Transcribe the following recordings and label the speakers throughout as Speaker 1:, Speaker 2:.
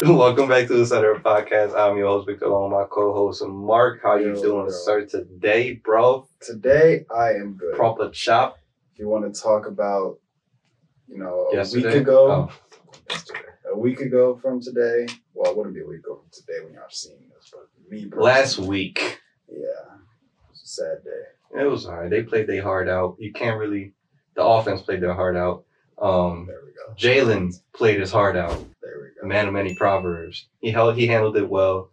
Speaker 1: Welcome back to the Center Podcast. I'm your host Victor along my co-host Mark. How you
Speaker 2: Yo,
Speaker 1: doing,
Speaker 2: yo.
Speaker 1: sir? Today, bro,
Speaker 2: Today I am good.
Speaker 1: proper chop.
Speaker 2: If you want to talk about, you know, a
Speaker 1: Yesterday.
Speaker 2: week ago,
Speaker 1: Oh,
Speaker 2: yesterday, a week ago from today. Well, it wouldn't be a week ago from today when y'all seeing this, but me personally,
Speaker 1: last week.
Speaker 2: yeah, it was a sad day.
Speaker 1: It was alright. They played their heart out. You can't really. The offense played their heart out. Um,
Speaker 2: There we go.
Speaker 1: Jalen played his heart out.
Speaker 2: There we go.
Speaker 1: Man of many proverbs. He held. He handled it well.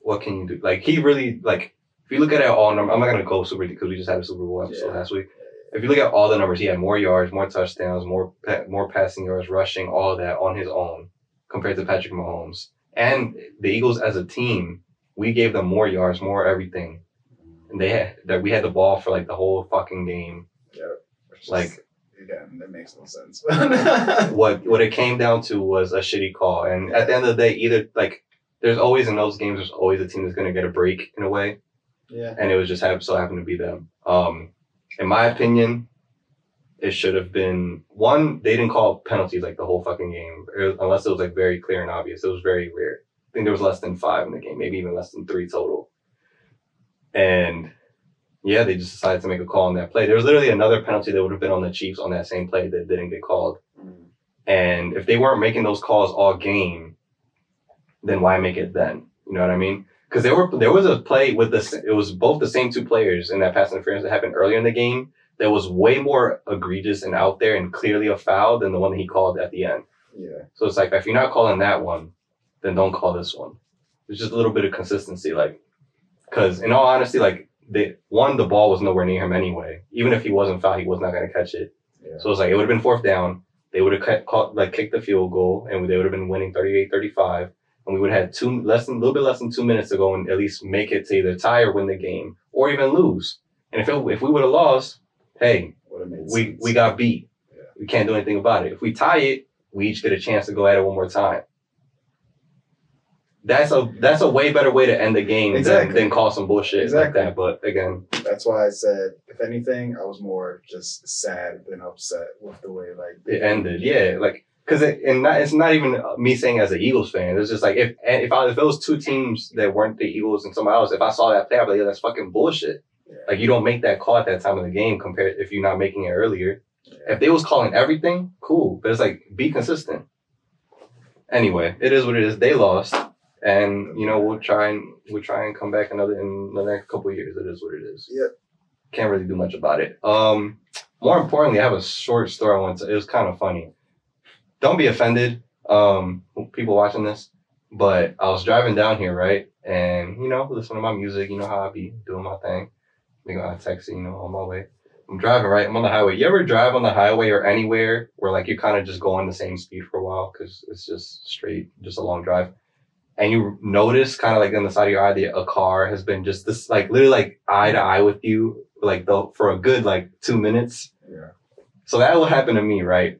Speaker 1: What can you do? Like he really like. If you look at it all I'm not gonna go super because we just had a Super Bowl episode
Speaker 2: Yeah.
Speaker 1: last week. If you look at all the numbers, he had more yards, more touchdowns, more more passing yards, rushing, all that on his own compared to Patrick Mahomes. And the Eagles as a team, we gave them more yards, more everything. And they had that we had the ball for like the whole fucking game.
Speaker 2: Is-
Speaker 1: Like
Speaker 2: again, that makes no sense.
Speaker 1: what what it came down to was a shitty call. And at the end of the day, either like there's always in those games, there's always a team that's gonna get a break in a way.
Speaker 2: yeah.
Speaker 1: and it was just hap- so happened to be them. Um, in my opinion, it should have been one. They didn't call penalties like the whole fucking game, er, unless it was like very clear and obvious. It was very rare. I think there was less than five in the game, maybe even less than three total. And yeah, they just decided to make a call on that play. There was literally another penalty that would have been on the Chiefs on that same play that didn't get called. And if they weren't making those calls all game, then why make it then? You know what I mean? Because there were there was a play with the it was both the same two players in that pass interference that happened earlier in the game that was way more egregious and out there and clearly a foul than the one that he called at the end.
Speaker 2: Yeah.
Speaker 1: So it's like if you're not calling that one, then don't call this one. There's just a little bit of consistency, like because in all honesty, like the one the ball was nowhere near him anyway. Even if he wasn't fouled, he was not going to catch it.
Speaker 2: Yeah.
Speaker 1: So it's like it would have been fourth down. They would have caught, like kicked the field goal, and they would have been winning 38-35. And we would have had two less than a little bit less than two minutes to go and at least make it to either tie or win the game, or even lose. And if it, if we would have lost, hey,
Speaker 2: Would have made
Speaker 1: we
Speaker 2: sense.
Speaker 1: we got beat.
Speaker 2: Yeah.
Speaker 1: We can't do anything about it. If we tie it, we each get a chance to go at it one more time. That's a that's a way better way to end the game
Speaker 2: Exactly.
Speaker 1: than, than call some bullshit
Speaker 2: Exactly.
Speaker 1: like that. But again,
Speaker 2: That's why I said, if anything, I was more just sad than upset with the way like
Speaker 1: it ended. Yeah, like because it and not, it's not even me saying as an Eagles fan. It's just like if and if I, if it was two teams that weren't the Eagles and somebody else, if I saw that play, I'd be like, yeah, that's fucking bullshit.
Speaker 2: Yeah.
Speaker 1: Like you don't make that call at that time of the game compared if you're not making it earlier.
Speaker 2: Yeah.
Speaker 1: If they was calling everything, cool. But it's like be consistent. Anyway, it is what it is. They lost, and you know we'll try and we'll try and come back another in the next couple of years. It is what it is.
Speaker 2: Yep.
Speaker 1: Can't really do much about it. Um, more importantly, I have a short story I want to. It was kind of funny. Don't be offended, um, people watching this. But I was driving down here, right, and you know, listening to my music. You know how I be doing my thing, making my taxi, you know, on my way. I'm driving right. I'm on the highway. You ever drive on the highway or anywhere where like you kind of just go on the same speed for a while because it's just straight, just a long drive, and you notice kind of like on the side of your eye that a car has been just this like literally like eye to eye with you like the for a good like two minutes.
Speaker 2: Yeah.
Speaker 1: So that will happen to me, right?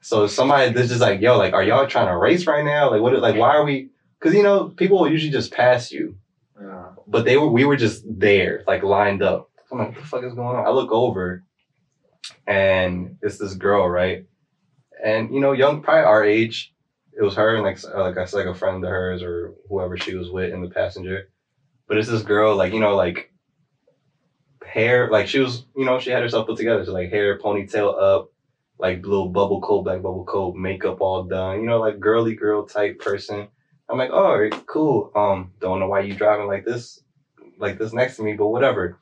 Speaker 1: So somebody that's just like, yo, like, are y'all trying to race right now? Like, what? Like, why are we? Because you know, people will usually just pass you
Speaker 2: Yeah.
Speaker 1: but they were we were just there, like lined up. I'm like, what the fuck is going on? I look over, and it's this girl, right? And you know, young, probably our age. It was her and like like I said, like a friend of hers or whoever she was with in the passenger. But it's this girl, like you know, like hair, like she was, you know, she had herself put together, so like hair, ponytail up, like little bubble coat, black bubble coat, makeup all done, you know, like girly girl type person. I'm like, all right, cool. Um, don't know why you driving like this, like this next to me, but whatever.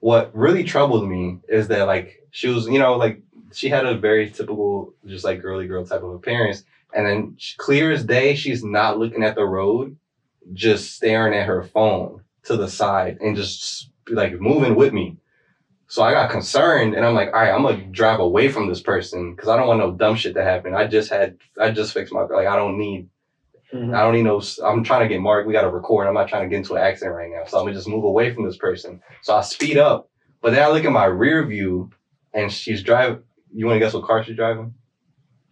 Speaker 1: What really troubled me is that like she was, you know, like she had a very typical, just like girly girl type of appearance, and then clear as day, she's not looking at the road, just staring at her phone to the side and just like moving with me. So I got concerned and I'm like, all right, I'm gonna drive away from this person because I don't want no dumb shit to happen. I just had, I just fixed my, like, I don't need
Speaker 2: Mm-hmm.
Speaker 1: I don't need no. I'm trying to get Mark. We got to record. I'm not trying to get into an accident right now. So I'm gonna just move away from this person. So I speed up. But then I look at my rear view, and she's driving. You want to guess what car she's driving?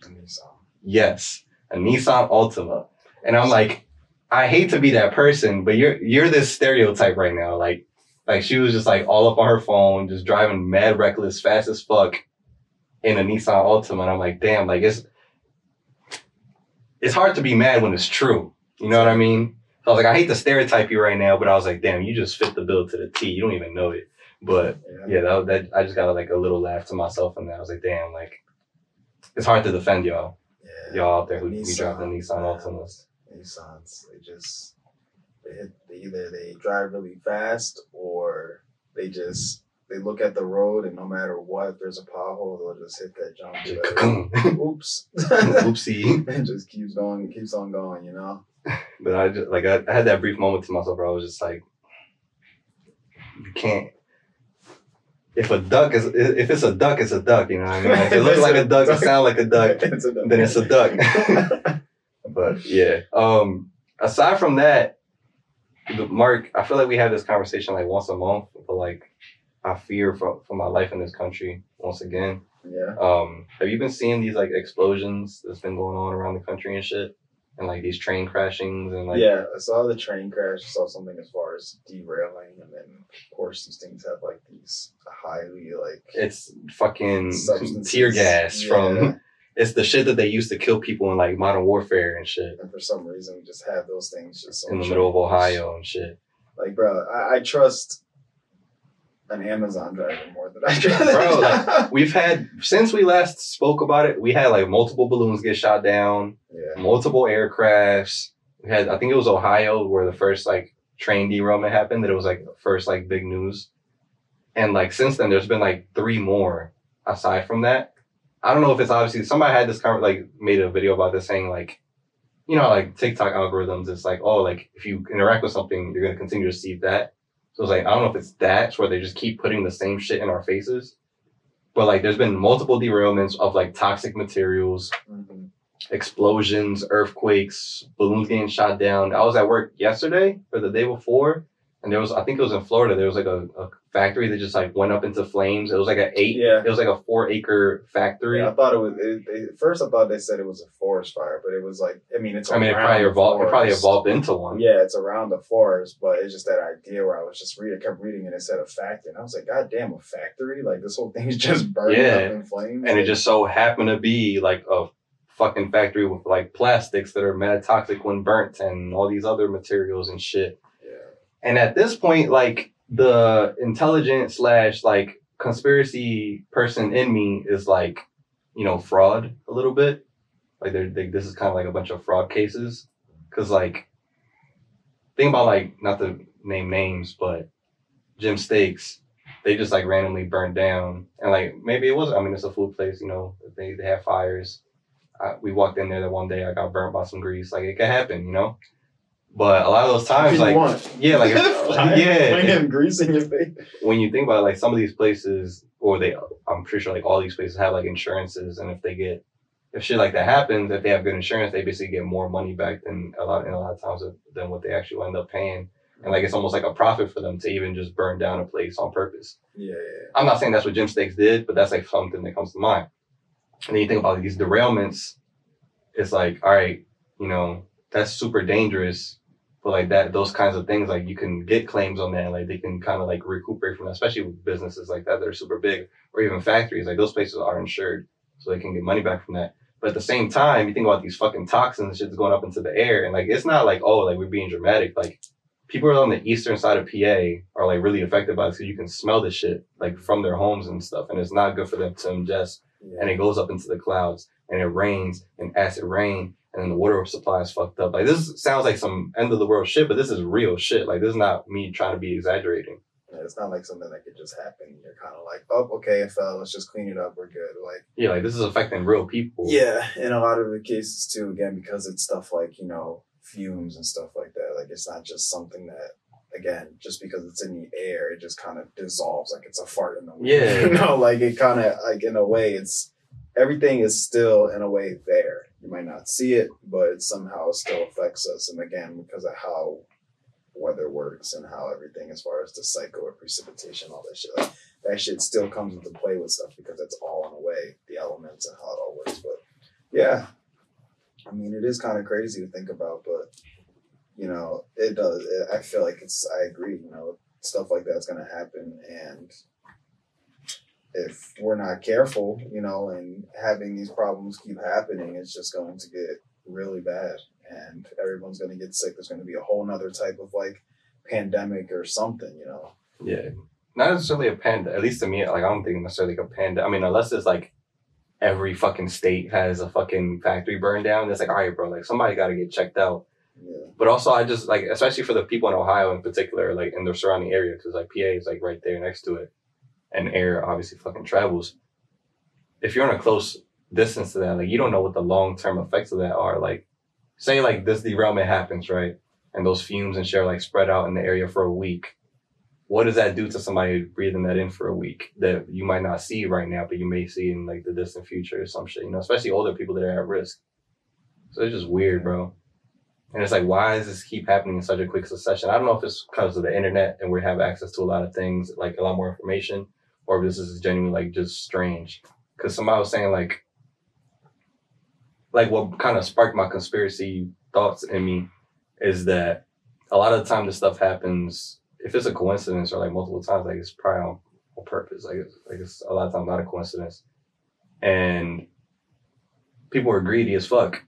Speaker 1: A Nissan. Yes, a Nissan Altima. And I'm like, I hate to be that person, but you're you're this stereotype right now. Like, like she was just like all up on her phone, just driving mad reckless, fast as fuck, in a Nissan Altima. And I'm like, damn, like it's it's hard to be mad when it's true. You know what I mean? So I was like, I hate to stereotype you right now, but I was like, damn, you just fit the bill to the T. You don't even know it. But yeah, that, that I just got like a little laugh to myself and that I was like, damn, like it's hard to defend y'all.
Speaker 2: yeah.
Speaker 1: Y'all out there who, who
Speaker 2: Nissan,
Speaker 1: drive the Nissan. Altimas.
Speaker 2: Nissans, they just they hit they either they drive really fast or they just they look at the road and no matter what, if there's a pothole, they'll just hit that jump. Oops.
Speaker 1: Oopsie.
Speaker 2: and just keeps going, keeps on going, you know?
Speaker 1: But I just like I, I had that brief moment to myself where I was just like, you can't. If a duck is if it's a duck, it's a duck. You know what I mean? If it looks like a duck, it sounds like a duck.
Speaker 2: It's a
Speaker 1: Then it's a duck. but yeah. Um. Aside from that, Mark, I feel like we have this conversation like once a month, but like I fear for for my life in this country once again.
Speaker 2: yeah.
Speaker 1: Um, have you been seeing these like explosions that's been going on around the country and shit, and like these train crashings and like
Speaker 2: yeah, I saw the train crash. I saw something as far as derailing, and then of course these things have like these highly like
Speaker 1: it's fucking
Speaker 2: substances.
Speaker 1: tear gas
Speaker 2: Yeah.
Speaker 1: from it's the shit that they used to kill people in like modern warfare and shit
Speaker 2: and for some reason we just have those things just
Speaker 1: in the middle of. Ohio and shit.
Speaker 2: Like, bro, I, I trust an Amazon driver more than I trust.
Speaker 1: Bro, like, We've had since we last spoke about it, we had like multiple balloons get shot down,
Speaker 2: yeah,
Speaker 1: multiple aircrafts. We had I think it was Ohio where the first like train derailment happened that it was like the first like big news. And like since then there's been like three more aside from that. I don't know if it's obviously somebody had this kind of like made a video about this saying like you know like TikTok algorithms it's like oh like if you interact with something you're gonna continue to see that. So it's like I don't know if it's that where they just keep putting the same shit in our faces. But like there's been multiple derailments of like toxic materials
Speaker 2: Mhm.
Speaker 1: explosions, earthquakes, balloons getting shot down. I was at work yesterday or the day before, and there was I think it was in Florida. There was like a, a factory that just like went up into flames. It was like an eight.
Speaker 2: Yeah.
Speaker 1: It was like a four acre factory.
Speaker 2: Yeah, I thought it was. It, it, first, I thought they said it was a forest fire, but it was like. I mean, it's.
Speaker 1: I mean, it probably evolved. It probably evolved into one.
Speaker 2: Yeah, it's around the forest, but it's just that idea where I was just reading, kept reading, and it said a factory, and I was like, God damn, a factory! Like this whole thing's just burning
Speaker 1: Yeah.
Speaker 2: up in flames.
Speaker 1: And it just so happened to be like a fucking factory with like plastics that are mad toxic when burnt and all these other materials and shit. And at this point, like the intelligent slash like conspiracy person in me is like, you know, fraud a little bit. Like they, this is kind of like a bunch of fraud cases. Cause like, think about like, not to name names, but Jim's Steaks, they just like randomly burned down. And like, maybe it was, I mean, it's a food place, you know, they, they have fires. I, we walked in there that one day, I got burnt by some grease. Like it could happen, you know? But a lot of those times, like,
Speaker 2: want.
Speaker 1: yeah, like, if- yeah,
Speaker 2: in your face.
Speaker 1: when you think about it, like some of these places, or they, I'm pretty sure like all these places have like insurances, and if they get, if shit like that happens, if they have good insurance, they basically get more money back than a lot, in a lot of times than what they actually end up paying, and like it's almost like a profit for them to even just burn down a place on purpose.
Speaker 2: Yeah, yeah,
Speaker 1: I'm not saying that's what Jim's Steaks did, but that's like something that comes to mind. And then you think about these derailments, it's like, all right, you know, that's super dangerous. But like that, those kinds of things, like you can get claims on that, and like they can kind of like recuperate from that, especially with businesses like that that are super big, or even factories. Like those places are insured, so they can get money back from that. But at the same time, you think about these fucking toxins, shit's going up into the air, and like it's not like oh, like we're being dramatic. Like people on the eastern side of PA are like really affected by this because you can smell the shit like from their homes and stuff, and it's not good for them to ingest.
Speaker 2: yeah.
Speaker 1: And it goes up into the clouds, and it rains, and acid rain, and then the water supply is fucked up. Like this sounds like some end of the world shit, but this is real shit. Like this is not me trying to be exaggerating.
Speaker 2: Yeah, it's not like something that could just happen. You're kind of like, oh, okay, it fell. Let's just clean it up. We're good. Like,
Speaker 1: Yeah, like this is affecting real people.
Speaker 2: yeah, in a lot of the cases too. Again, because it's stuff like you know fumes and stuff like that. Like, it's not just something that. Again, just because it's in the air, it just kind of dissolves like it's a fart in the wind.
Speaker 1: Yeah.
Speaker 2: you know, like it kind of like in a way, it's everything is still in a way there. You might not see it, but it somehow still affects us. And again, because of how weather works and how everything as far as the cycle of precipitation, all that shit. Like that shit still comes into play with stuff because it's all in a way, the elements and how it all works. But yeah. I mean it is kind of crazy to think about, but you know, it does it, I feel like it's I agree, you know, stuff like that's gonna happen and if we're not careful, you know, and having these problems keep happening, it's just going to get really bad and everyone's gonna get sick. There's gonna be a whole nother type of like pandemic or something, you know.
Speaker 1: Yeah. Not necessarily a panda. At least to me, like I don't think necessarily like a panda. I mean, unless it's like every fucking state has a fucking factory burned down. It's like, all right, bro, like somebody got to get checked out.
Speaker 2: Yeah.
Speaker 1: But also, I just like, especially for the people in Ohio in particular, like in their surrounding area, because like PA is like right there next to it, and air obviously fucking travels. If you're in a close distance to that, like you don't know what the long term effects of that are. Like, say like this derailment happens, right, and those fumes and shit are like spread out in the area for a week. What does that do to somebody breathing that in for a week that you might not see right now, but you may see in like the distant future or some shit, you know, especially older people that are at risk. So it's just weird, bro. And it's like, why does this keep happening in such a quick succession? I don't know if it's because of the internet and we have access to a lot of things, like a lot more information, or if this is genuinely like just strange. Because somebody was saying like, like what kind of sparked my conspiracy thoughts in me is that a lot of the time this stuff happens. If it's a coincidence or like multiple times, like it's probably on, on purpose. Like it's, like it's a lot of times not a coincidence, and people are greedy as fuck,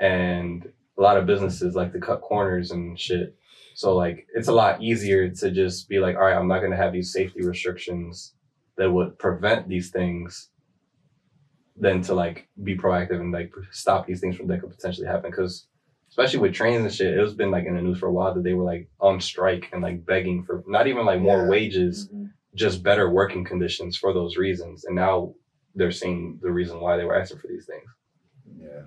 Speaker 1: and a lot of businesses like to cut corners and shit. So like it's a lot easier to just be like, all right, I'm not gonna have these safety restrictions that would prevent these things than to like be proactive and like stop these things from that could potentially happen. Cause especially with trains and shit, it's been like in the news for a while that they were like on strike and like begging for not even like more
Speaker 2: Yeah.
Speaker 1: wages,
Speaker 2: Mhm.
Speaker 1: just better working conditions for those reasons. And now they're seeing the reason why they were asking for these things.
Speaker 2: Yeah.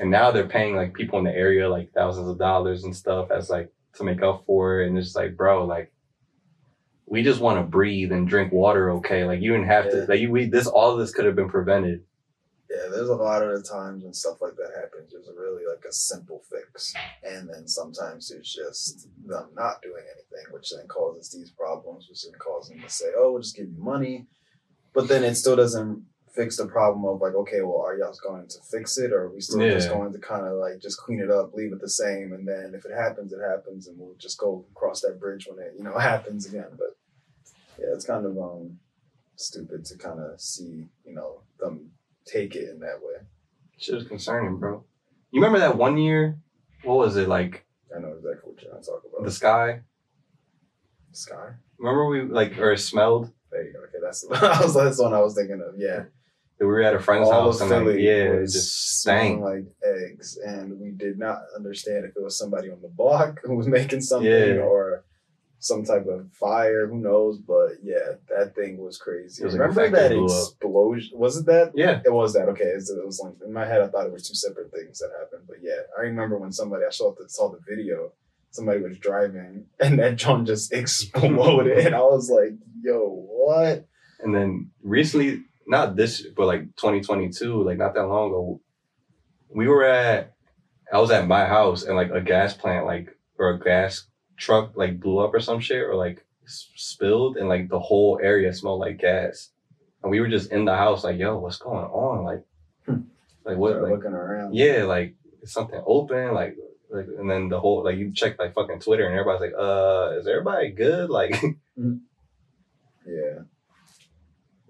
Speaker 1: And now they're paying like people in the area like thousands of dollars and stuff as like to make up for it. And it's like, bro, like we just want to breathe and drink water, okay? Like you didn't have
Speaker 2: Yeah.
Speaker 1: to like you we this all of this could have been prevented.
Speaker 2: Yeah, there's a lot of the times when stuff like that happens, there's really like a simple fix. And then sometimes it's just them not doing anything, which then causes these problems, which then causes them to say, oh, we'll just give you money. But then it still doesn't fix the problem of like, okay, well, are y'all going to fix it or are we still just going to kind of like just clean it up, leave it the same? And then if it happens, it happens and we'll just go cross that bridge when it, you know, happens again. But yeah, it's kind of um stupid to kind of see, you know, them take it in that way.
Speaker 1: Shit is concerning, bro. You remember that one year? What was it like?
Speaker 2: I know exactly what you're talking about.
Speaker 1: The sky?
Speaker 2: sky.
Speaker 1: Remember we like or smelled?
Speaker 2: There you go. Okay, that's I was that's the one I was thinking of. Yeah,
Speaker 1: We were at a friend's
Speaker 2: all
Speaker 1: house and like, yeah, it just stank.
Speaker 2: like eggs, and we did not understand if it was somebody on the block who was making something
Speaker 1: Yeah.
Speaker 2: or some type of fire. Who knows? But yeah, that thing was crazy.
Speaker 1: It was like a
Speaker 2: Remember
Speaker 1: factory
Speaker 2: that
Speaker 1: blew up.
Speaker 2: explosion? Was it that?
Speaker 1: Yeah.
Speaker 2: It was that. Okay, it was, it was like in my head. I thought it was two separate things that happened. But yeah, I remember when somebody I saw the, saw the video. Somebody was driving and that John just exploded, and I was like, "Yo, what?"
Speaker 1: And then recently, not this, but like 2022, like not that long ago, we were at, I was at my house and like a gas plant, like, or a gas truck, like blew up or some shit or like spilled and like the whole area smelled like gas. And we were just in the house, like, yo, what's going on? Like,
Speaker 2: Hmm.
Speaker 1: like what?
Speaker 2: Started
Speaker 1: Like,
Speaker 2: looking around.
Speaker 1: yeah, like something open? Like, like, and then the whole, like, you check like fucking Twitter and everybody's like, uh, is everybody good? Like,
Speaker 2: Yeah.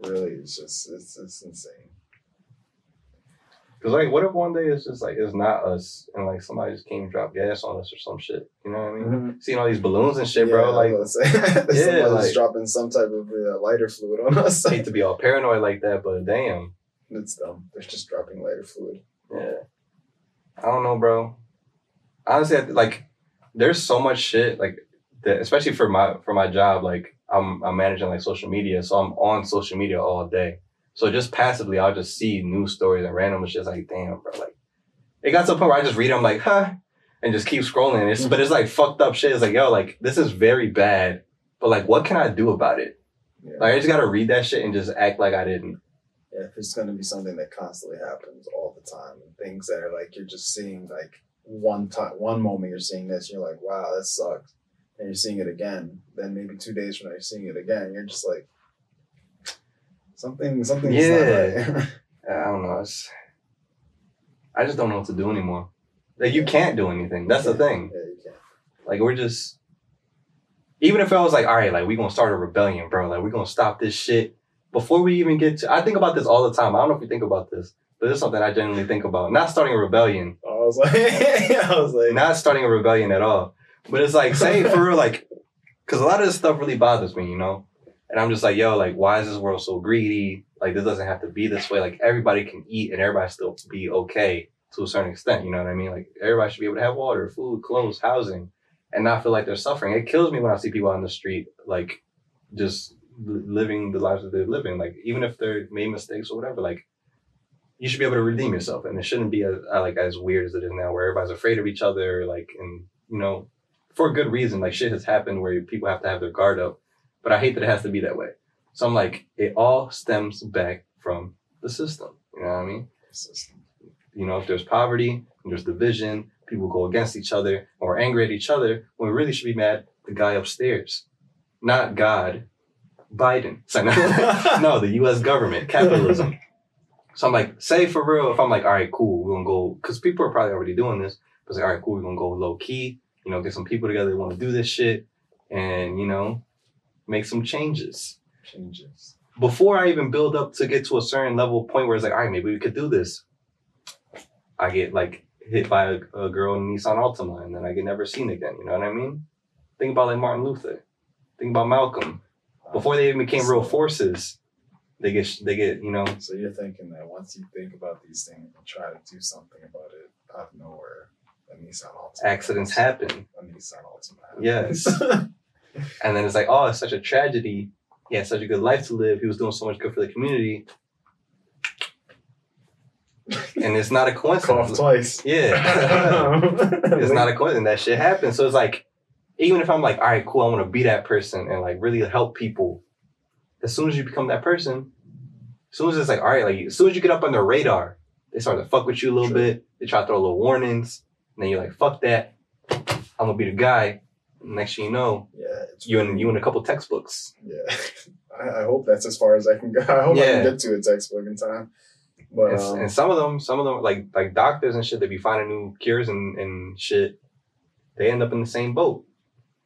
Speaker 2: Really, it's just it's it's insane.
Speaker 1: Cause like, what if one day it's just like it's not us, and like somebody just came and dropped gas on us or some shit? You know what I mean? Seeing all these balloons and shit, bro. Like, Yeah,
Speaker 2: somebody's
Speaker 1: like-
Speaker 2: dropping some type of uh, lighter fluid on us.
Speaker 1: I hate to be all paranoid like that, but damn,
Speaker 2: it's dumb. They're just dropping lighter fluid.
Speaker 1: yeah. I don't know, bro. Honestly, I, like, there's so much shit, like, that, especially for my for my job. Like, I'm I'm managing like social media, so I'm on social media all day. So just passively, I'll just see news stories and random shit. It's like, damn, bro. Like, it got to a point where I just read them, like, huh, and just keep scrolling. It's, but it's like fucked up shit. It's like, yo, like, this is very bad. But like, what can I do about it?
Speaker 2: Yeah.
Speaker 1: Like, I just gotta read that shit and just act like I didn't.
Speaker 2: yeah, if it's gonna be something that constantly happens all the time, and things that are like you're just seeing like one time, one moment you're seeing this, and you're like, wow, that sucks, and you're seeing it again. Then maybe two days from now you're seeing it again, you're just like, something, something's
Speaker 1: Yeah.
Speaker 2: right.
Speaker 1: I don't know. It's, I just don't know what to do anymore. Like, you can't do anything. That's the thing.
Speaker 2: yeah.
Speaker 1: Like, we're just. Even if I was like, all right, like, we gonna start a rebellion, bro. Like, we're gonna stop this shit. Before we even get to. I think about this all the time. I don't know if you think about this, but this is something I genuinely think about. Not starting a rebellion,
Speaker 2: Oh, was like, I was like,
Speaker 1: not starting a rebellion at all. But it's like, say for real, like, because a lot of this stuff really bothers me, you know? And I'm just like, yo, like, why is this world so greedy? Like, this doesn't have to be this way. Like, everybody can eat and everybody still be okay to a certain extent. You know what I mean? Like, everybody should be able to have water, food, clothes, housing, and not feel like they're suffering. It kills me when I see people on the street, like, just living the lives that they're living. Like, even if they're made mistakes or whatever, like, you should be able to redeem yourself. And it shouldn't be uh, like, as weird as it is now, where everybody's afraid of each other, like, and, you know, for a good reason. Like, shit has happened where people have to have their guard up. But I hate that it has to be that way. So I'm like, it all stems back from the system. You know what I mean?
Speaker 2: system.
Speaker 1: You know, if there's poverty, and there's division, people go against each other or angry at each other, when we really should be mad, at the guy upstairs. Not God, Biden. So, no, the US government, capitalism. So I'm like, say for real, if I'm like, all right, cool, we're gonna go, because people are probably already doing this, but it's like, all right, cool, we're gonna go low key, you know, get some people together that want to do this shit and, you know, make some changes
Speaker 2: changes.
Speaker 1: before I even build up to get to a certain level point where it's like, all right, maybe we could do this. I get like hit by a, a girl in Nissan Altima and then I get never seen again. You know what I mean? Think about like Martin Luther. Think about Malcolm. Before they even became real forces, they get they get you know
Speaker 2: So you're thinking that once you think about these things and try to do something about it out of nowhere, a Nissan Altima.
Speaker 1: accidents happen,
Speaker 2: A Nissan Altima.
Speaker 1: Yes. and then it's like, oh, it's such a tragedy. He had such a good life to live. He was doing so much good for the community, and it's not a
Speaker 2: Cough
Speaker 1: coincidence.
Speaker 2: twice.
Speaker 1: Yeah. it's not a coincidence that shit happens. So it's like, even if I'm like, all right, cool, I want to be that person and like really help people. As soon as you become that person, as soon as it's like, all right, like as soon as you get up on their radar, they start to fuck with you a little
Speaker 2: True.
Speaker 1: bit. They try to throw little warnings, and then you're like, fuck that, I'm gonna be the guy. Next thing you know,
Speaker 2: Yeah.
Speaker 1: You and you in a couple textbooks.
Speaker 2: Yeah. I, I hope that's as far as I can go. I hope I can get to a textbook in time. But
Speaker 1: and,
Speaker 2: um,
Speaker 1: and some of them, some of them, like like doctors and shit, they be finding new cures and, and shit. They end up in the same boat.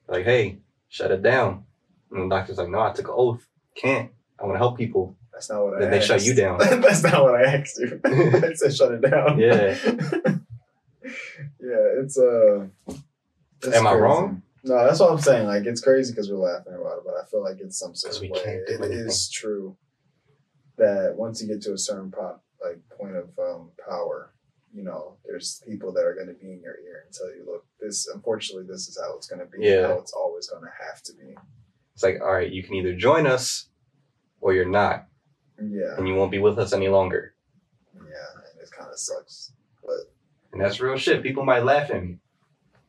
Speaker 1: Like, hey, shut it down. And the doctor's like, no, I took an oath. Can't. I want to help people.
Speaker 2: that's not what I
Speaker 1: Then they shut you down.
Speaker 2: that's not what I asked you. I said shut it down.
Speaker 1: Yeah.
Speaker 2: yeah, it's uh
Speaker 1: Am I wrong?
Speaker 2: No, that's what I'm saying. Like it's crazy because we're laughing about it, but I feel like in some sort
Speaker 1: 'Cause
Speaker 2: of
Speaker 1: we
Speaker 2: way it
Speaker 1: anything.
Speaker 2: is true that once you get to a certain po- like point of um, power, you know, there's people that are going to be in your ear and tell you, "Look, this unfortunately, this is how it's going to be.
Speaker 1: Yeah.
Speaker 2: How it's always going to have to be."
Speaker 1: It's like, all right, you can either join us or you're not,
Speaker 2: Yeah,
Speaker 1: and you won't be with us any longer.
Speaker 2: yeah, and it kind of sucks. But
Speaker 1: And that's real shit. People might laugh at me.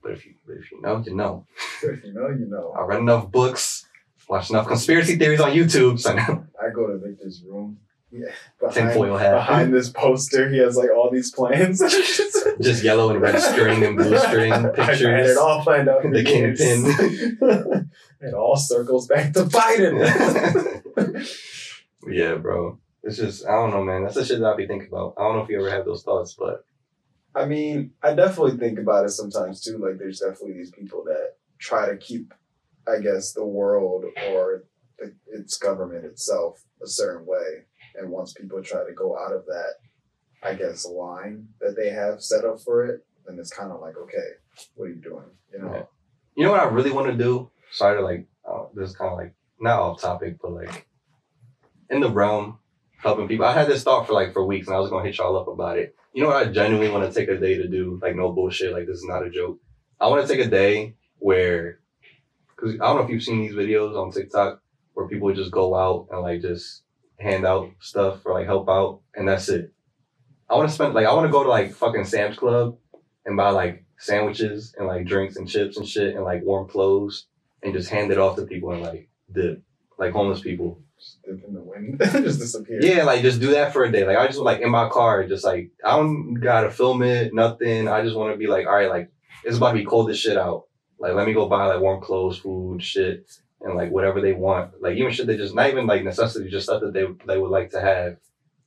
Speaker 1: But if you but if you know, you know.
Speaker 2: if you know, you know.
Speaker 1: I read enough books, watched enough conspiracy theories on YouTube, so now
Speaker 2: I go to Victor's room. Yeah,
Speaker 1: hat.
Speaker 2: behind this poster, he has like all these plans.
Speaker 1: Just yellow and red string and blue string
Speaker 2: I had
Speaker 1: pictures.
Speaker 2: it all planned out.
Speaker 1: The kingpin.
Speaker 2: it all circles back to Biden.
Speaker 1: yeah, bro. It's just I don't know, man. That's the shit that I be thinking about. I don't know if you ever have those thoughts, but
Speaker 2: I mean, I definitely think about it sometimes too. Like, there's definitely these people that try to keep, I guess, the world or the, its government itself a certain way. And once people try to go out of that, I guess, line that they have set up for it, then it's kind of like, okay, what are you doing? You know?
Speaker 1: Yeah. you know what I really want to do? Sorry to like uh, this is kind of like not off topic, but like in the realm helping people. I had this thought for like for weeks, and I was gonna hit y'all up about it. You know what? I genuinely want to take a day to do like no bullshit. Like this is not a joke. I want to take a day where, because I don't know if you've seen these videos on TikTok where people just go out and like just hand out stuff or like help out, and that's it. I want to spend like I want to go to like fucking Sam's Club and buy like sandwiches and like drinks and chips and shit and like warm clothes and just hand it off to people and like dip like homeless people.
Speaker 2: Just dip in the wind, just disappear.
Speaker 1: Yeah, like just do that for a day. Like I just like in my car, just like I don't gotta film it, nothing. I just want to be like, all right, like it's about to be cold as shit out. Like let me go buy like warm clothes, food, shit, and like whatever they want. Like even shit they just not even like necessity, just stuff that they they would like to have,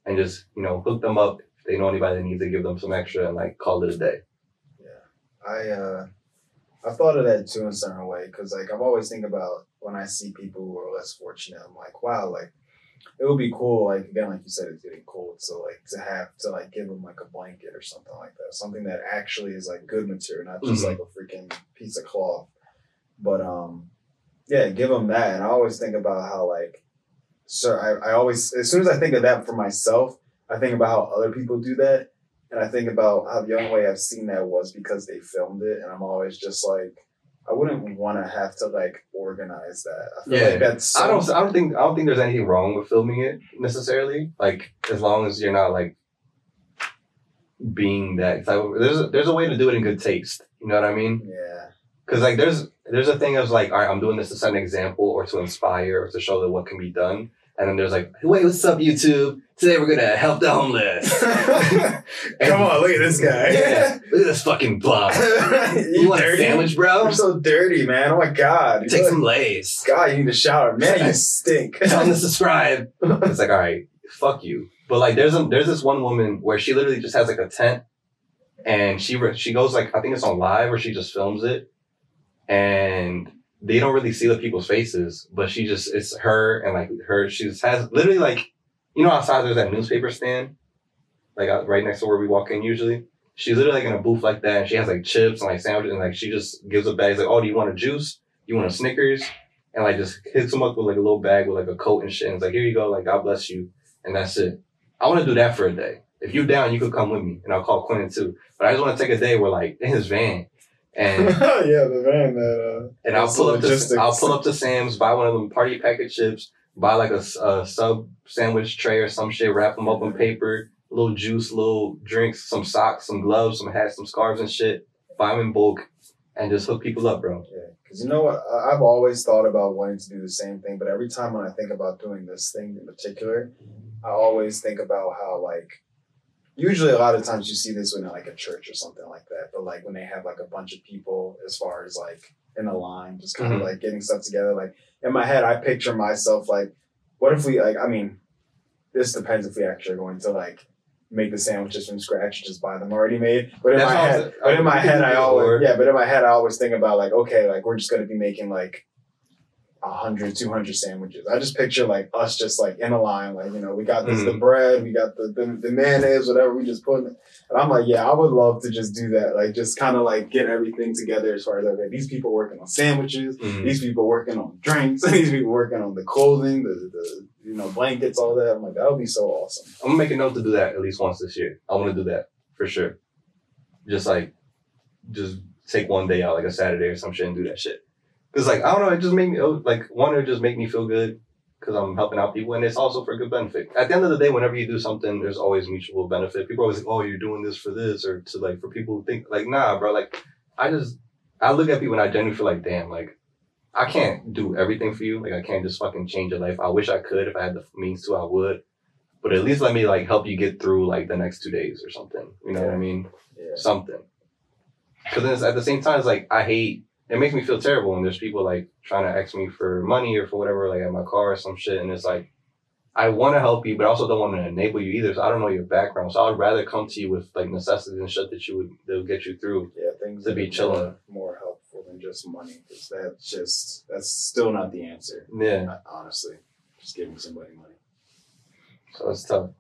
Speaker 1: and just you know hook them up. If they know anybody that needs to give them some extra and like call it a day.
Speaker 2: Yeah, I uh I've thought of that too in a certain way because like I'm always think about when I see people who are less fortunate, I'm like, wow, like it would be cool. Like again, like you said, it's getting cold, so like to have to like give them like a blanket or something like that, something that actually is like good material, not just
Speaker 1: Mhm.
Speaker 2: like a freaking piece of cloth. But um, yeah, give them that. And I always think about how like, so I, I always as soon as I think of that for myself, I think about how other people do that, and I think about how the only way I've seen that was because they filmed it, and I'm always just like. I wouldn't want to have to like organize that. I feel
Speaker 1: Yeah.
Speaker 2: like that's so
Speaker 1: I don't. I don't think. I don't think there's anything wrong with filming it necessarily. Like as long as you're not like being that. Type of, there's a, there's a way to do it in good taste. You know what I mean?
Speaker 2: Yeah.
Speaker 1: Because like there's there's a thing of like, all right, I'm doing this to set an example or to inspire or to show that what can be done. And then there's like, wait, what's up, YouTube? Today we're gonna help the homeless.
Speaker 2: Come on, look at this guy.
Speaker 1: Yeah, look at this fucking bum.
Speaker 2: you,
Speaker 1: You want a
Speaker 2: dirty?
Speaker 1: sandwich, bro?
Speaker 2: You're so dirty, man. Oh my god.
Speaker 1: Take
Speaker 2: look-
Speaker 1: some lays.
Speaker 2: God, you need to shower. Man, you stink.
Speaker 1: Tell them to subscribe. It's like, all right, fuck you. But like, there's a, there's this one woman where she literally just has like a tent, and she re- she goes like I think it's on live where she just films it, and they don't really see the people's faces, but she just it's her and like her. She just has literally like, you know, outside there's that newspaper stand, like right next to where we walk in usually. She's literally like in a booth like that, and she has like chips and like sandwiches, and like she just gives a bag. Like, oh, do you want a juice? You want a Snickers? And like just hits them up with like a little bag with like a coat and shit. And it's like, here you go, like God bless you, and that's it. I want to do that for a day. If you're down, you could come with me, and I'll call Quentin too. But I just want to take a day where like in his van, and
Speaker 2: yeah, the van that. Uh,
Speaker 1: and I'll pull up to. I'll pull up to Sam's, buy one of them party packet chips, buy like a sub sandwich tray or some shit, wrap them up in paper, little juice, little drinks, some socks, some gloves, some hats, some scarves and shit. Buy them in bulk, and just hook people up, bro.
Speaker 2: Yeah, because you know what? I've always thought about wanting to do the same thing, but every time when I think about doing this thing in particular, I always think about how like usually a lot of times you see this when like a church or something like that, but like when they have like a bunch of people as far as like in a line, just kind of
Speaker 1: Mhm.
Speaker 2: like getting stuff together. Like in my head, I picture myself like, what if we like? I mean, this depends if we actually are going to like make the sandwiches from scratch, just buy them already made. But in
Speaker 1: That's
Speaker 2: my head, but in my head, I always yeah. But in my head, I always think about like, okay, like we're just gonna be making like. 100 200 sandwiches i just picture like us just like in a line like you know we got this the
Speaker 1: Mhm.
Speaker 2: bread we got the, the the mayonnaise whatever we just put in it and i'm like yeah i would love to just do that like just kind of like get everything together as far as okay these people working on sandwiches
Speaker 1: Mhm.
Speaker 2: these people working on drinks these people working on the clothing the, the you know blankets all that i'm like that would be so awesome
Speaker 1: I'm gonna make a note to do that at least once this year. I want to do that for sure. Just like, just take one day out, like a Saturday or some shit, and do that shit. Cause like I don't know, it just make me oh, like one, it just make me feel good because I'm helping out people, and it's also for a good benefit. At the end of the day, whenever you do something, there's always mutual benefit. People always like, "Oh, you're doing this for this," or to like for people who think like, "Nah, bro." Like, I just I look at people and I genuinely feel like, damn, like I can't do everything for you. Like I can't just fucking change your life. I wish I could. If I had the means to, I would. But at least let me like help you get through like the next two days or something. You know what I mean?
Speaker 2: yeah
Speaker 1: Something. Because then it's, at the same time, it's like I hate. It makes me feel terrible when there's people like trying to ask me for money or for whatever, like at my car or some shit, and it's like. I want to help you, but I also don't want to enable you either. So I don't know your background. So I would rather come to you with like necessities and shit that you would that would get you through.
Speaker 2: yeah things
Speaker 1: To
Speaker 2: that
Speaker 1: be chilling.
Speaker 2: more, helpful than just money because that's just that's still not the answer
Speaker 1: Yeah.
Speaker 2: honestly just giving somebody money
Speaker 1: So it's tough.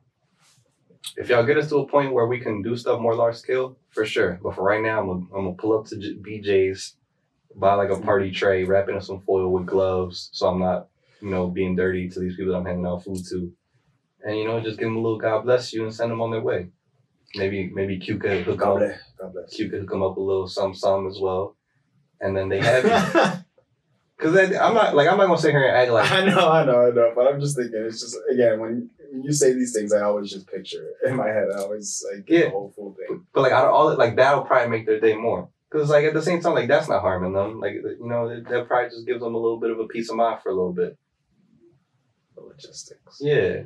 Speaker 1: If y'all get us to a point where we can do stuff more large scale, for sure. But for right now, I'm gonna, I'm gonna pull up to J- BJ's, buy like a party tray, wrap it in some foil with gloves, so I'm not, you know, being dirty to these people that I'm handing out food to, and you know, just give them a little God bless you and send them on their way. Maybe maybe Q could hook
Speaker 2: god
Speaker 1: up,
Speaker 2: bless god bless
Speaker 1: Q could hook them up a little some some as well, and then they have it. Cause then I'm not like I'm not gonna sit here and act like
Speaker 2: I know, I know, I know, but I'm just thinking. It's just again when, when you say these things, I always just picture it in my head. I always like get
Speaker 1: Yeah.
Speaker 2: the whole full thing.
Speaker 1: But like out of all, like that'll probably make their day more. Because like at the same time, like that's not harming them. Like you know, that that probably just gives them a little bit of a peace of mind for a little bit.
Speaker 2: The logistics.
Speaker 1: Yeah,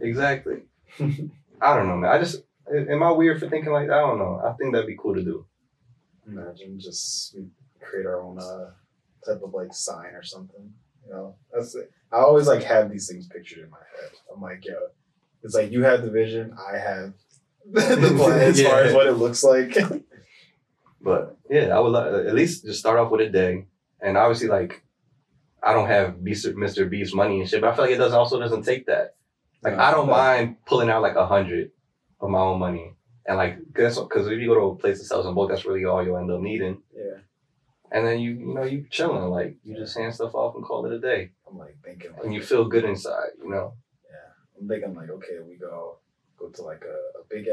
Speaker 1: exactly. I don't know, man. I just am I weird for thinking like that? I don't know. I think that'd be cool to do.
Speaker 2: Imagine just create our own uh, type of like sign or something. You know, that's it. I always like have these things pictured in my head. I'm like, yo, it's like you have the vision, I have the plan as far as what it looks like.
Speaker 1: But yeah, I would at least just start off with a day, and obviously like I don't have Mr. Mr. Beast money and shit, but I feel like it doesn't also doesn't take that. Like
Speaker 2: No,
Speaker 1: I don't
Speaker 2: no.
Speaker 1: mind pulling out like a hundred of my own money. And like, cause, cause if you go to a place that sells a book, that's really all you'll end up needing.
Speaker 2: Yeah.
Speaker 1: And then you, you know, you chilling, like you just hand stuff off and call it a day,
Speaker 2: I'm like thinking like
Speaker 1: and you feel good inside, you know.
Speaker 2: Yeah, I'm thinking like, okay, we go go to like a, a big,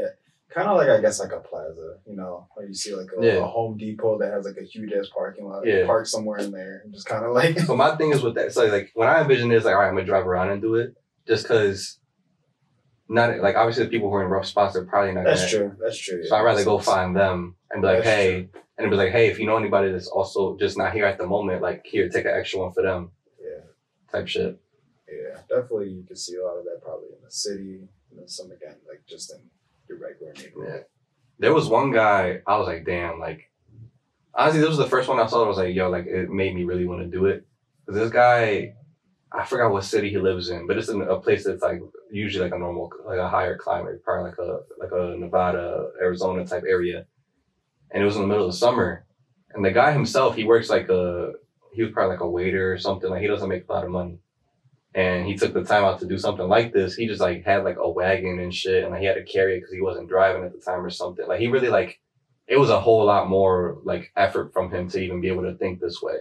Speaker 2: kind of like I guess like a plaza, you know, where you see like a,
Speaker 1: Yeah.
Speaker 2: a Home Depot that has like a huge ass parking lot,
Speaker 1: Yeah.
Speaker 2: park somewhere in there, and just kind of like,
Speaker 1: So my thing is with that. So like when I envision this, like, all right, I'm gonna drive around and do it, just cause. Not like obviously the people who are in rough spots are probably not.
Speaker 2: that's
Speaker 1: gonna,
Speaker 2: true, that's true.
Speaker 1: So I'd rather go find them and be like,
Speaker 2: That's
Speaker 1: hey, and be like, hey, if you know anybody that's also just not here at the moment, like here, take an extra one for them,
Speaker 2: Yeah,
Speaker 1: type shit.
Speaker 2: yeah, definitely. You can see a lot of that probably in the city, and then some again like just in your regular neighborhood.
Speaker 1: There was one guy, I was like, damn, like honestly, this was the first one I saw. that was like, yo, like it made me really want to do it. Cause this guy, I forgot what city he lives in, but it's in a place that's like usually like a normal, like a higher climate, probably like a like a Nevada, Arizona type area. And it was in the middle of the summer, and the guy himself, he works like a, he was probably like a waiter or something. Like he doesn't make a lot of money. And he took the time out to do something like this. He just like had like a wagon and shit, and like, he had to carry it because he wasn't driving at the time or something. Like he really like, it was a whole lot more like effort from him to even be able to think this way.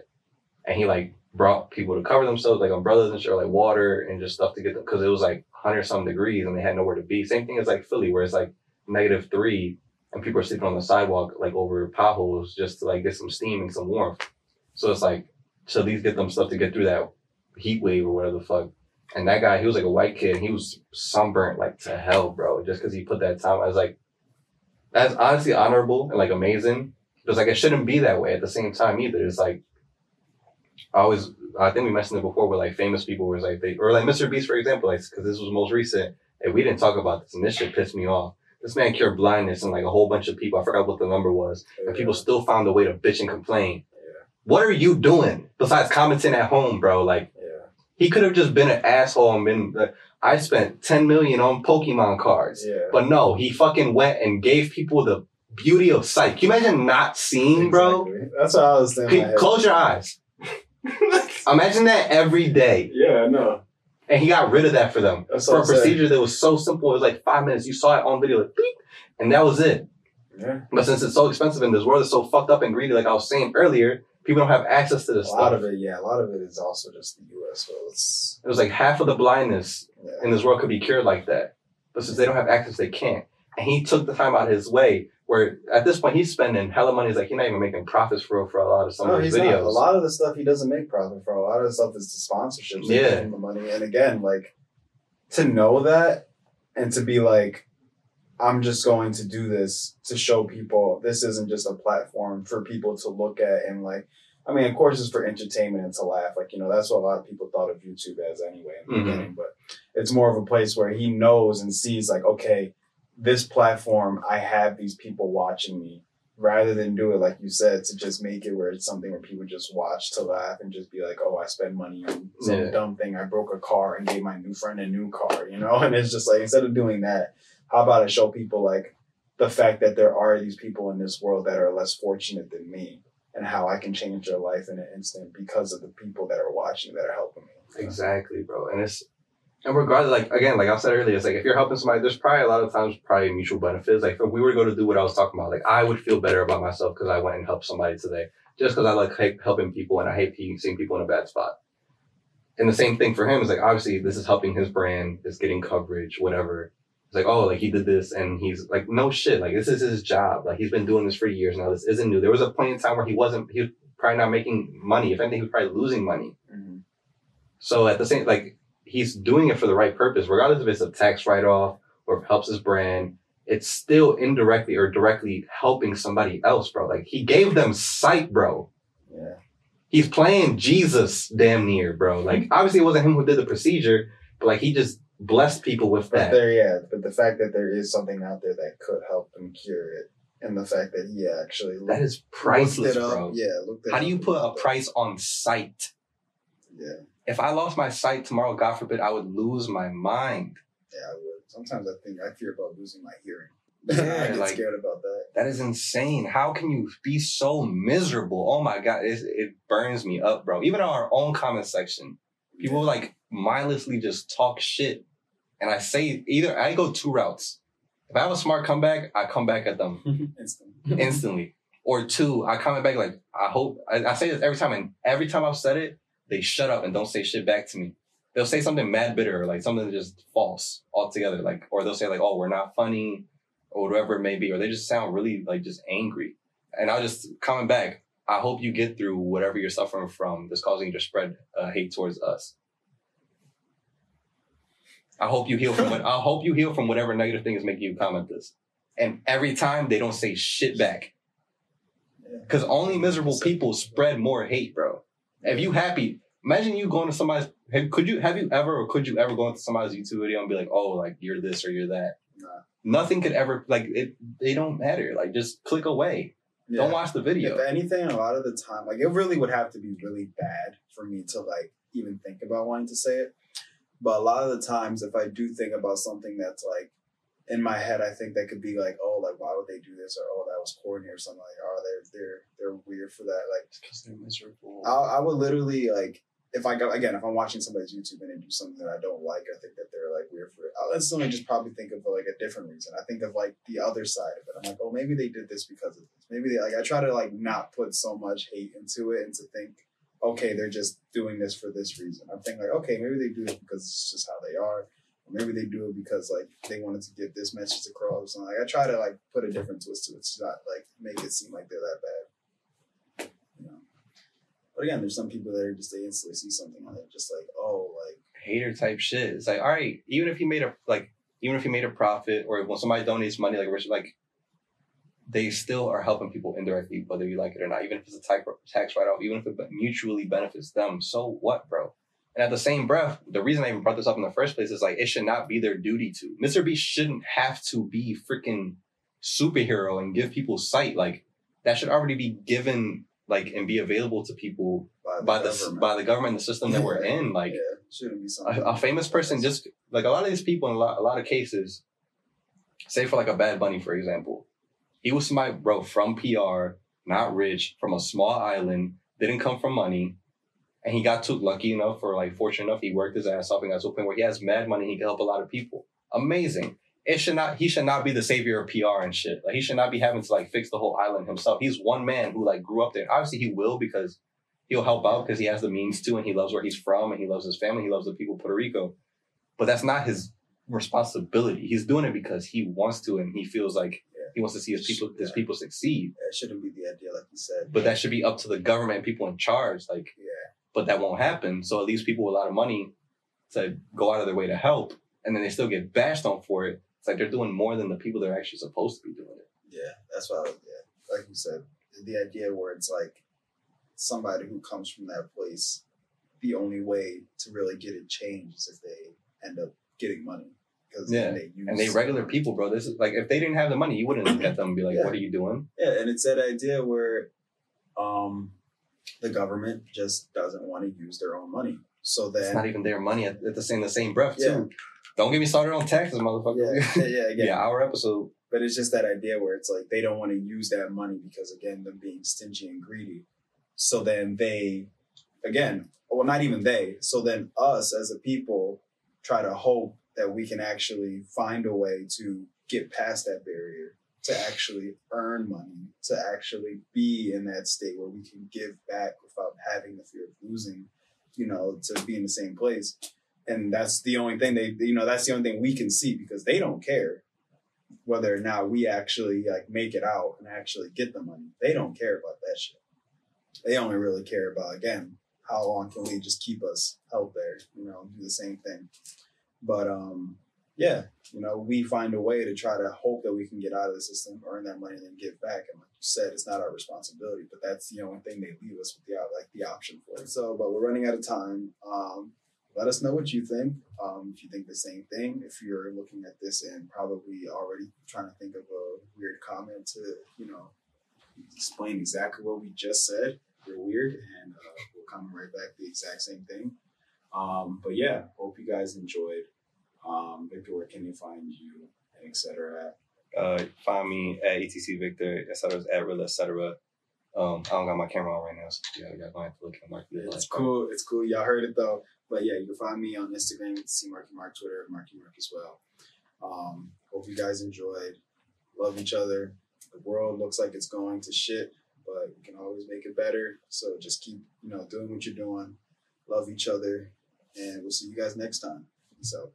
Speaker 1: And he like brought people to cover themselves, like umbrellas and shit, like water and just stuff to get them because it was like hundred some degrees and they had nowhere to be. Same thing as like Philly, where it's like negative three and people are sleeping on the sidewalk like over potholes just to like get some steam and some warmth. So it's like at least get them stuff to get through that heat wave or whatever the fuck. And that guy, he was like a white kid. And he was sunburnt like to hell, bro. Just because he put that time, I was like, that's honestly honorable and like amazing. Because like it shouldn't be that way at the same time either. It's like I always, I think we mentioned it before with like famous people, where it's like they or like Mr. Beast for example, like because this was most recent. And we didn't talk about this, and this shit pissed me off. This man cured blindness and like a whole bunch of people. I forgot what the number was, and people still found a way to bitch and complain. What are you doing besides commenting at home, bro? Like he could have just been an asshole and been like, I spent 10 million on Pokemon cards.
Speaker 2: yeah.
Speaker 1: But no, he fucking went and gave people the beauty of sight. Can you imagine not seeing, bro?
Speaker 2: That's what I was thinking.
Speaker 1: Can-
Speaker 2: in my head.
Speaker 1: close your eyes. Imagine that every day.
Speaker 2: yeah, I know.
Speaker 1: And he got rid of that for them.
Speaker 2: That's
Speaker 1: for a
Speaker 2: I'm saying.
Speaker 1: procedure that was so simple. It was like five minutes. You saw it on video, like, beep, and that was it.
Speaker 2: Yeah,
Speaker 1: But since it's so expensive and this world is so fucked up and greedy, like I was saying earlier, people don't have access to this
Speaker 2: a
Speaker 1: lot
Speaker 2: of it. Yeah, a lot of it is also just the U.S. So it's
Speaker 1: It was like half of the blindness
Speaker 2: yeah.
Speaker 1: in this world could be cured like that. But since they don't have access, they can't. And he took the time out of his way where at this point he's spending hella money. He's like, he's not even making profits for for a lot of some
Speaker 2: No,
Speaker 1: of his
Speaker 2: he's not.
Speaker 1: videos.
Speaker 2: A lot of the stuff he doesn't make profit for. A lot of the stuff is the sponsorships.
Speaker 1: Yeah.
Speaker 2: the money. And again, like to know that and to be like, I'm just going to do this to show people this isn't just a platform for people to look at and like. I mean, of course, it's for entertainment and to laugh. Like you know, that's what a lot of people thought of YouTube as anyway in the
Speaker 1: Mhm.
Speaker 2: beginning. But it's more of a place where he knows and sees like, okay, this platform, I have these people watching me rather than do it like you said to just make it where it's something where people just watch to laugh and just be like, oh, I spend money on some
Speaker 1: Yeah.
Speaker 2: dumb thing. I broke a car and gave my new friend a new car, you know? And it's just like instead of doing that, how about I show people like the fact that there are these people in this world that are less fortunate than me and how I can change their life in an instant because of the people that are watching that are helping me.
Speaker 1: Exactly, bro. And it's and regardless, like again, like I said earlier, it's like if you're helping somebody, there's probably a lot of times probably mutual benefits. Like if we were to go to do what I was talking about, like I would feel better about myself because I went and helped somebody today, just because I like helping people and I hate seeing people in a bad spot. And the same thing for him is like obviously this is helping his brand, it's getting coverage, whatever. It's like oh, like he did this and he's like no shit, like this is his job. Like he's been doing this for years now. This isn't new. There was a point in time where he wasn't. He was probably not making money. If anything, he was probably losing money.
Speaker 2: Mhm.
Speaker 1: So at the same, like he's doing it for the right purpose, regardless if it's a tax write off or helps his brand. It's still indirectly or directly helping somebody else, bro. Like he gave them sight, bro.
Speaker 2: Yeah.
Speaker 1: He's playing Jesus, damn near, bro. Like obviously it wasn't him who did the procedure, but like he just blessed people with
Speaker 2: But
Speaker 1: that.
Speaker 2: there, yeah, but the fact that there is something out there that could help them cure it, and the fact that he actually
Speaker 1: That is
Speaker 2: looked
Speaker 1: priceless,
Speaker 2: it up,
Speaker 1: bro.
Speaker 2: Yeah, looked it
Speaker 1: How do you put a
Speaker 2: up.
Speaker 1: price on sight?
Speaker 2: Yeah,
Speaker 1: If I lost my sight tomorrow, God forbid, I would lose my mind.
Speaker 2: yeah, I would. Sometimes I think I fear about losing my hearing.
Speaker 1: Yeah,
Speaker 2: I get
Speaker 1: like-
Speaker 2: scared about that.
Speaker 1: That is insane. How can you be so miserable? Oh my god, it's, it burns me up, bro. Even on our own comment section, people like mindlessly just talk shit. And I say either I go two routes. If I have a smart comeback, I come back at them
Speaker 2: Instant.
Speaker 1: instantly. Or two, I comment back like, I hope, I, I say this every time, and every time I've said it, they shut up and don't say shit back to me. They'll say something mad bitter, like something just false altogether. Like, or they'll say like, oh, we're not funny, or whatever it may be, or they just sound really like just angry. And I'll just comment back, I hope you get through whatever you're suffering from that's causing you to spread uh, hate towards us. I hope you heal from what, I hope you heal from whatever negative thing is making you comment this. And every time they don't say shit back. Cause only miserable people spread more hate, bro. If you happy, imagine you going to somebody's, have, could you, have you ever, or could you ever go into somebody's YouTube video and be like, oh, like you're this or you're that?
Speaker 2: Nah.
Speaker 1: Nothing could ever, like it, they don't matter. Like just click away. Don't watch the video.
Speaker 2: If anything, a lot of the time, like it really would have to be really bad for me to like even think about wanting to say it. But a lot of the times, if I do think about something that's like in my head, I think that could be like, oh, like why would they do this, or oh, that was corny, or something like, oh, they're they're they're weird for that. Like
Speaker 1: Because they're miserable.
Speaker 2: I, I would literally like if I go again if I'm watching somebody's YouTube and they do something that I don't like, I think that they're like weird for it. I'll instantly just probably think of like a different reason. I think of like the other side of it. I'm like, oh, maybe they did this because of this. Maybe they like I try to like not put so much hate into it and to think, okay, they're just doing this for this reason. I'm thinking like, okay, maybe they do it because it's just how they are. Or maybe they do it because like they wanted to get this message across. Like I try to like put a different twist to it to not like make it seem like they're that bad. You know. But again, there's some people that are just they instantly see something and they're just like, oh, like
Speaker 1: hater type shit. It's like, all right, even if you made a like, even if you made a profit, or when somebody donates money, like like they still are helping people indirectly, whether you like it or not. Even if it's a tax tax write off, even if it mutually benefits them, so what, bro? And at the same breath, the reason I even brought this up in the first place is like it should not be their duty to. Mr. B shouldn't have to be freaking superhero and give people sight. Like that should already be given like and be available to people
Speaker 2: by the
Speaker 1: by the
Speaker 2: government.
Speaker 1: by the government, the system that we're in. Like
Speaker 2: yeah, shouldn't be
Speaker 1: a, a famous person just like a lot of these people in a lot, a lot of cases say for like a bad bunny for example he was somebody bro from pr not rich from a small island didn't come from money. And he got too lucky enough or like fortunate enough he worked his ass off and got to a point where he has mad money he can help a lot of people. Amazing. It should not he should not be the savior of pr and shit. Like he should not be having to like fix the whole island himself. He's one man who like grew up there. Obviously he will because he'll help out because he has the means to and he loves where he's from and he loves his family. He loves the people of puerto rico. But that's not his responsibility. He's doing it because he wants to and he feels like. He wants to see his people his people succeed.
Speaker 2: It shouldn't be the idea, like you said.
Speaker 1: but that should be up to the government people in charge like
Speaker 2: yeah,
Speaker 1: but that won't happen. So it leaves people with a lot of money to go out of their way to help and then they still get bashed on for it. It's like they're doing more than the people that are actually supposed to be doing it.
Speaker 2: Yeah, that's why. Yeah, like you said, the idea where it's like somebody who comes from that place, the only way to really get it changed is if they end up getting money because
Speaker 1: Yeah,
Speaker 2: they use
Speaker 1: and they regular people bro this is like if they didn't have the money you wouldn't look at them and be like
Speaker 2: Yeah.
Speaker 1: what are you doing
Speaker 2: Yeah, and it's that idea where um, the government just doesn't want to use their own money. So then it's
Speaker 1: not even their money at, at the same the same breath
Speaker 2: Yeah.
Speaker 1: too don't get me started on taxes motherfucker
Speaker 2: yeah, yeah, yeah, again,
Speaker 1: yeah our episode
Speaker 2: But it's just that idea where it's like they don't want to use that money because again, them being stingy and greedy. So then they, again, well, not even they. So then us as a people try to hope that we can actually find a way to get past that barrier, to actually earn money, to actually be in that state where we can give back without having the fear of losing, you know, to be in the same place. And that's the only thing they, you know, that's the only thing we can see because they don't care whether or not we actually like make it out and actually get the money. They don't care about that shit. They only really care about again how long can we just keep us out there, you know, do the same thing. But um, yeah, you know, we find a way to try to hope that we can get out of the system, earn that money, and then give back. And like you said, it's not our responsibility, but that's the only thing they leave us with the like the option for. So, but we're running out of time. Um, let us know what you think. Um, if you think the same thing, if you're looking at this and probably already trying to think of a weird comment to, you know, explain exactly what we just said, you're weird, and uh, we'll comment right back the exact same thing. Um, but yeah, hope you guys enjoyed. Um, Victor, where can they find you, and et cetera?
Speaker 1: uh find me at etc victor etc at real etc Um, I don't got my camera on right now, so yeah, y'all gonna have to look at Marky.
Speaker 2: Yeah,
Speaker 1: Mark.
Speaker 2: it's cool. It's cool. Y'all heard it though. But yeah, you can find me on Instagram see Marky Mark, Twitter Marky Mark as well. Um, hope you guys enjoyed. Love each other. The world looks like it's going to shit, but we can always make it better. So just keep, you know, doing what you're doing. Love each other, and we'll see you guys next time. Out.